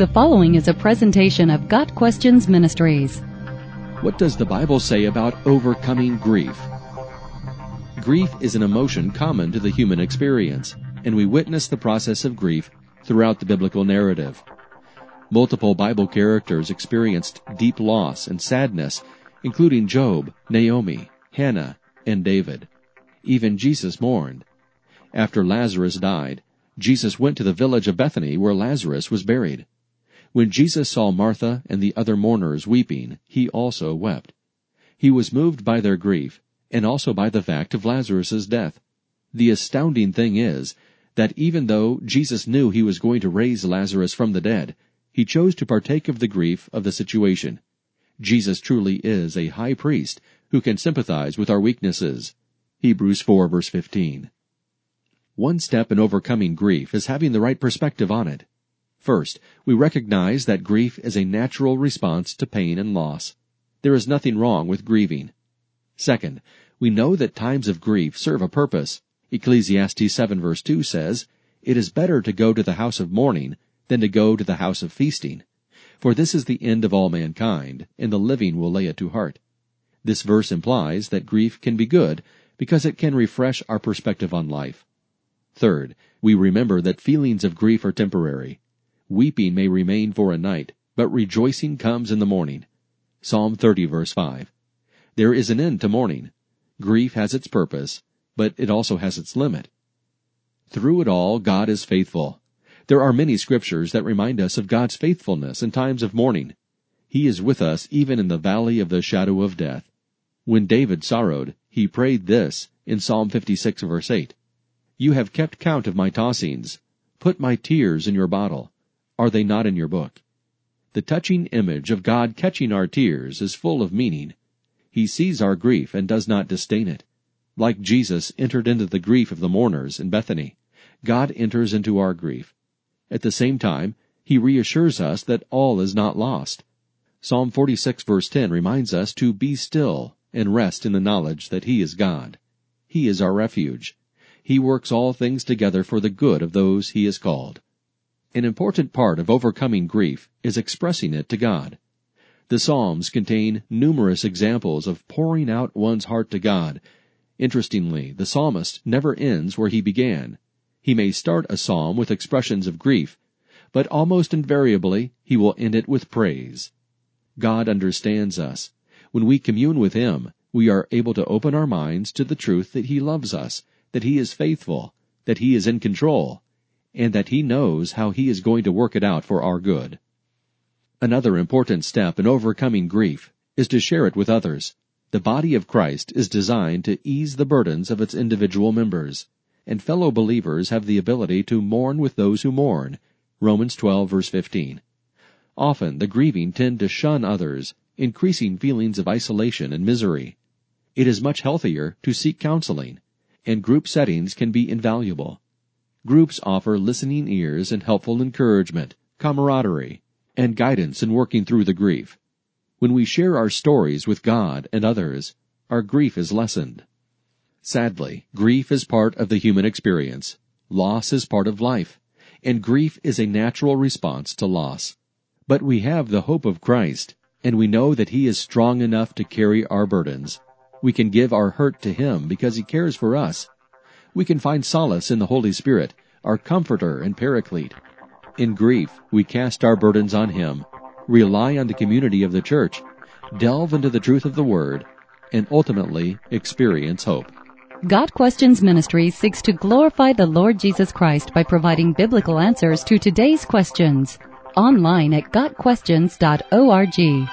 The following is a presentation of Got Questions Ministries. What does the Bible say about overcoming grief? Grief is an emotion common to the human experience, and we witness the process of grief throughout the biblical narrative. Multiple Bible characters experienced deep loss and sadness, including Job, Naomi, Hannah, and David. Even Jesus mourned. After Lazarus died, Jesus went to the village of Bethany where Lazarus was buried. When Jesus saw Martha and the other mourners weeping, he also wept. He was moved by their grief, and also by the fact of Lazarus's death. The astounding thing is that even though Jesus knew he was going to raise Lazarus from the dead, he chose to partake of the grief of the situation. Jesus truly is a high priest who can sympathize with our weaknesses. Hebrews 4 verse 15. One step in overcoming grief is having the right perspective on it. First, we recognize that grief is a natural response to pain and loss. There is nothing wrong with grieving. Second, we know that times of grief serve a purpose. Ecclesiastes 7 verse 2 says, It is better to go to the house of mourning than to go to the house of feasting. For this is the end of all mankind, and the living will lay it to heart. This verse implies that grief can be good because it can refresh our perspective on life. Third, we remember that feelings of grief are temporary. Weeping may remain for a night, but rejoicing comes in the morning. Psalm 30 verse 5. There is an end to mourning. Grief has its purpose, but it also has its limit. Through it all, God is faithful. There are many scriptures that remind us of God's faithfulness in times of mourning. He is with us even in the valley of the shadow of death. When David sorrowed, he prayed this in Psalm 56 verse 8. You have kept count of my tossings. Put my tears in your bottle. Are they not in your book? The touching image of God catching our tears is full of meaning. He sees our grief and does not disdain it. Like Jesus entered into the grief of the mourners in Bethany, God enters into our grief. At the same time, He reassures us that all is not lost. Psalm 46 verse 10 reminds us to be still and rest in the knowledge that He is God. He is our refuge. He works all things together for the good of those He has called. An important part of overcoming grief is expressing it to God. The Psalms contain numerous examples of pouring out one's heart to God. Interestingly, the psalmist never ends where he began. He may start a psalm with expressions of grief, but almost invariably he will end it with praise. God understands us. When we commune with Him, we are able to open our minds to the truth that He loves us, that He is faithful, that He is in control, and that He knows how He is going to work it out for our good. Another important step in overcoming grief is to share it with others. The body of Christ is designed to ease the burdens of its individual members, and fellow believers have the ability to mourn with those who mourn. Romans 12 verse 15. Often the grieving tend to shun others, increasing feelings of isolation and misery. It is much healthier to seek counseling, and group settings can be invaluable. Groups offer listening ears and helpful encouragement, camaraderie, and guidance in working through the grief. When we share our stories with God and others, our grief is lessened. Sadly, grief is part of the human experience. Loss is part of life, and grief is a natural response to loss. But we have the hope of Christ, and we know that He is strong enough to carry our burdens. We can give our hurt to Him because He cares for us we can find solace in the Holy Spirit, our comforter and paraclete. In grief, we cast our burdens on Him, rely on the community of the church, delve into the truth of the Word, and ultimately experience hope. Got Questions Ministry seeks to glorify the Lord Jesus Christ by providing biblical answers to today's questions. Online at GotQuestions.org.